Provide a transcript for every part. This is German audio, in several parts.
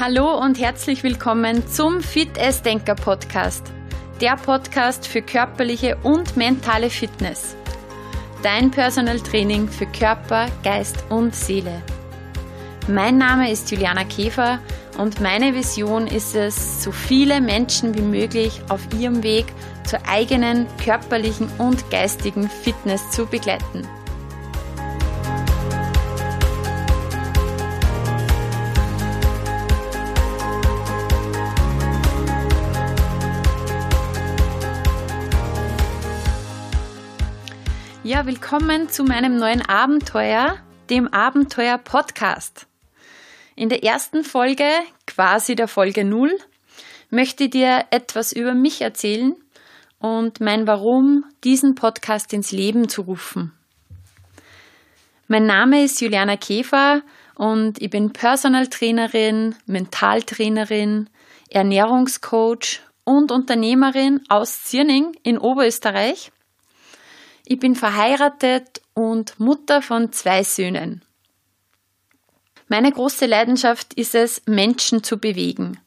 Hallo und herzlich willkommen zum Fit as Denker Podcast. Der Podcast für körperliche und mentale Fitness. Dein Personal Training für Körper, Geist und Seele. Mein Name ist Juliana Käfer und meine Vision ist es, so viele Menschen wie möglich auf ihrem Weg zur eigenen körperlichen und geistigen Fitness zu begleiten. Ja, willkommen zu meinem neuen Abenteuer, dem Abenteuer Podcast. In der ersten Folge, quasi der Folge 0, möchte ich dir etwas über mich erzählen und mein Warum, diesen Podcast ins Leben zu rufen. Mein Name ist Juliana Käfer und ich bin Personal Trainerin, Mentaltrainerin, Ernährungscoach und Unternehmerin aus Zirning in Oberösterreich ich bin verheiratet und Mutter von zwei Söhnen. Meine große Leidenschaft ist es, Menschen zu bewegen,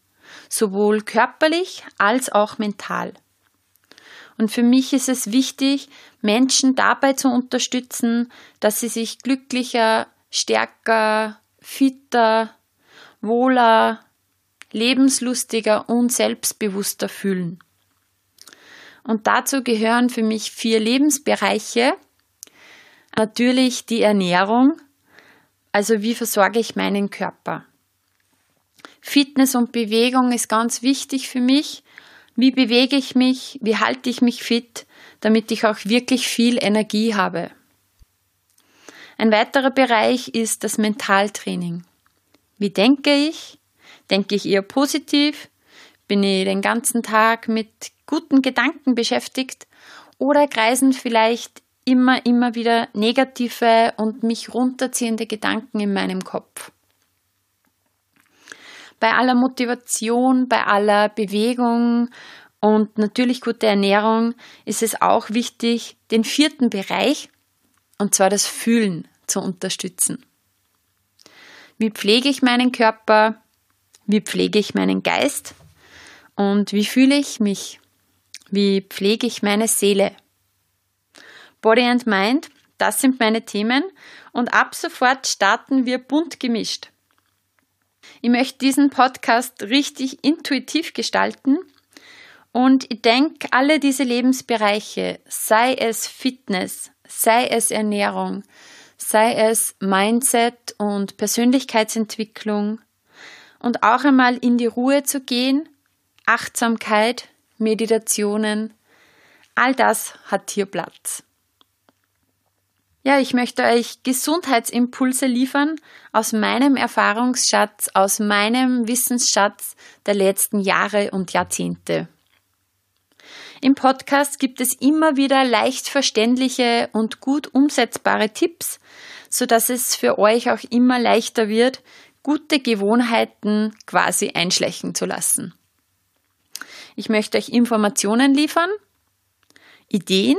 sowohl körperlich als auch mental. Und für mich ist es wichtig, Menschen dabei zu unterstützen, dass sie sich glücklicher, stärker, fitter, wohler, lebenslustiger und selbstbewusster fühlen. Und dazu gehören für mich vier Lebensbereiche. Natürlich die Ernährung, also wie versorge ich meinen Körper. Fitness und Bewegung ist ganz wichtig für mich. Wie bewege ich mich? Wie halte ich mich fit, damit ich auch wirklich viel Energie habe? Ein weiterer Bereich ist das Mentaltraining. Wie denke ich? Denke ich eher positiv? Bin ich den ganzen Tag mit guten Gedanken beschäftigt oder kreisen vielleicht immer, immer wieder negative und mich runterziehende Gedanken in meinem Kopf. Bei aller Motivation, bei aller Bewegung und natürlich gute Ernährung ist es auch wichtig, den vierten Bereich, und zwar das Fühlen, zu unterstützen. Wie pflege ich meinen Körper? Wie pflege ich meinen Geist? Und wie fühle ich mich? Wie pflege ich meine Seele? Body and Mind, das sind meine Themen und ab sofort starten wir bunt gemischt. Ich möchte diesen Podcast richtig intuitiv gestalten und ich denke, alle diese Lebensbereiche, sei es Fitness, sei es Ernährung, sei es Mindset und Persönlichkeitsentwicklung und auch einmal in die Ruhe zu gehen, Achtsamkeit, Meditationen, all das hat hier Platz. Ja, ich möchte euch Gesundheitsimpulse liefern aus meinem Erfahrungsschatz, aus meinem Wissensschatz der letzten Jahre und Jahrzehnte. Im Podcast gibt es immer wieder leicht verständliche und gut umsetzbare Tipps, so dass es für euch auch immer leichter wird, gute Gewohnheiten quasi einschleichen zu lassen. Ich möchte euch Informationen liefern, Ideen,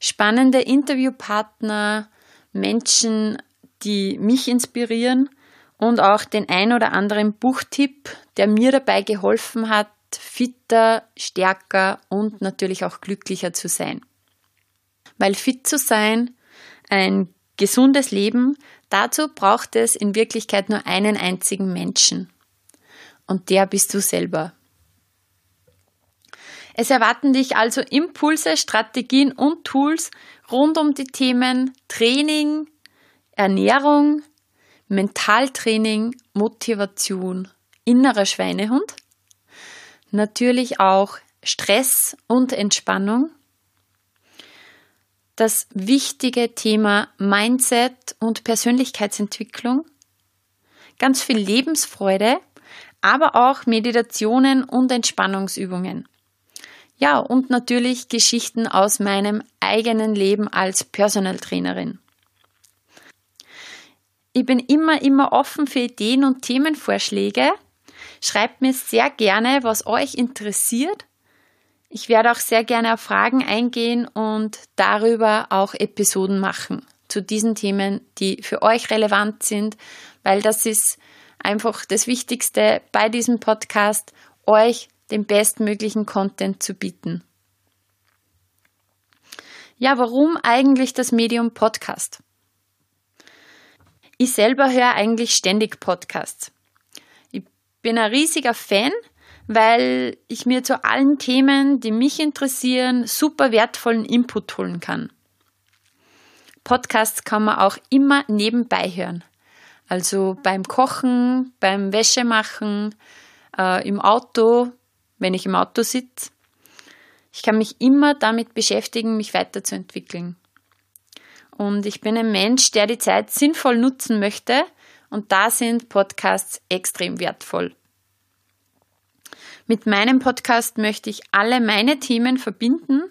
spannende Interviewpartner, Menschen, die mich inspirieren und auch den ein oder anderen Buchtipp, der mir dabei geholfen hat, fitter, stärker und natürlich auch glücklicher zu sein. Weil fit zu sein, ein gesundes Leben, dazu braucht es in Wirklichkeit nur einen einzigen Menschen. Und der bist du selber. Es erwarten dich also Impulse, Strategien und Tools rund um die Themen Training, Ernährung, Mentaltraining, Motivation, innerer Schweinehund, natürlich auch Stress und Entspannung, das wichtige Thema Mindset und Persönlichkeitsentwicklung, ganz viel Lebensfreude, aber auch Meditationen und Entspannungsübungen. Ja, und natürlich Geschichten aus meinem eigenen Leben als Personal Trainerin. Ich bin immer, immer offen für Ideen und Themenvorschläge. Schreibt mir sehr gerne, was euch interessiert. Ich werde auch sehr gerne auf Fragen eingehen und darüber auch Episoden machen zu diesen Themen, die für euch relevant sind, weil das ist einfach das Wichtigste bei diesem Podcast, euch den bestmöglichen Content zu bieten. Ja, warum eigentlich das Medium Podcast? Ich selber höre eigentlich ständig Podcasts. Ich bin ein riesiger Fan, weil ich mir zu allen Themen, die mich interessieren, super wertvollen Input holen kann. Podcasts kann man auch immer nebenbei hören. Also beim Kochen, beim Wäschemachen, äh, im Auto, wenn ich im Auto sitze. Ich kann mich immer damit beschäftigen, mich weiterzuentwickeln. Und ich bin ein Mensch, der die Zeit sinnvoll nutzen möchte. Und da sind Podcasts extrem wertvoll. Mit meinem Podcast möchte ich alle meine Themen verbinden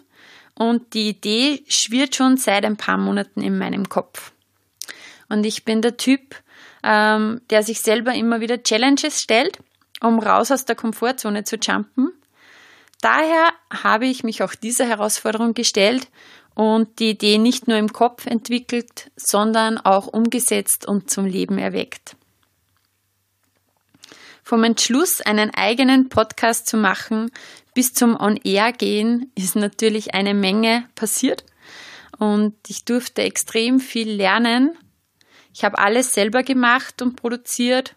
und die Idee schwirrt schon seit ein paar Monaten in meinem Kopf. Und ich bin der Typ, ähm, der sich selber immer wieder Challenges stellt, um raus aus der Komfortzone zu jumpen Daher habe ich mich auch dieser Herausforderung gestellt und die Idee nicht nur im Kopf entwickelt, sondern auch umgesetzt und zum Leben erweckt. Vom Entschluss, einen eigenen Podcast zu machen, bis zum On-Air gehen, ist natürlich eine Menge passiert und ich durfte extrem viel lernen. Ich habe alles selber gemacht und produziert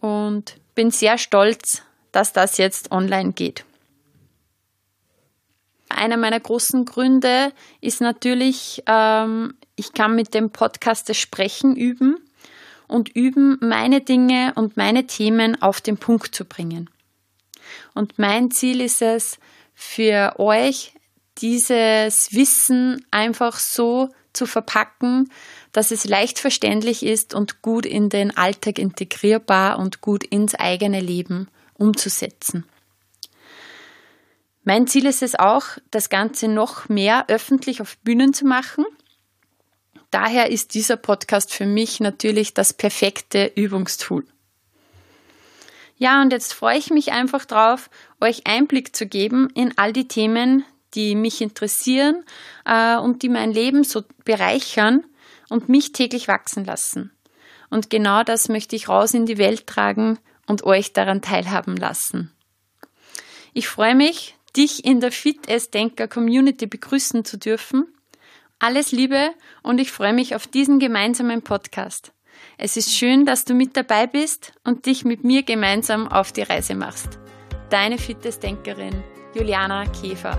und bin sehr stolz, dass das jetzt online geht. Einer meiner großen Gründe ist natürlich, ähm, ich kann mit dem Podcast das Sprechen üben und üben, meine Dinge und meine Themen auf den Punkt zu bringen. Und mein Ziel ist es, für euch dieses Wissen einfach so zu verpacken, dass es leicht verständlich ist und gut in den Alltag integrierbar und gut ins eigene Leben umzusetzen. Mein Ziel ist es auch, das Ganze noch mehr öffentlich auf Bühnen zu machen. Daher ist dieser Podcast für mich natürlich das perfekte Übungstool. Ja, und jetzt freue ich mich einfach drauf, euch Einblick zu geben in all die Themen, die mich interessieren äh, und die mein Leben so bereichern und mich täglich wachsen lassen. Und genau das möchte ich raus in die Welt tragen und euch daran teilhaben lassen. Ich freue mich, dich in der Fit as Denker Community begrüßen zu dürfen. Alles Liebe und ich freue mich auf diesen gemeinsamen Podcast. Es ist schön, dass du mit dabei bist und dich mit mir gemeinsam auf die Reise machst. Deine Fitness-Denkerin Juliana Käfer.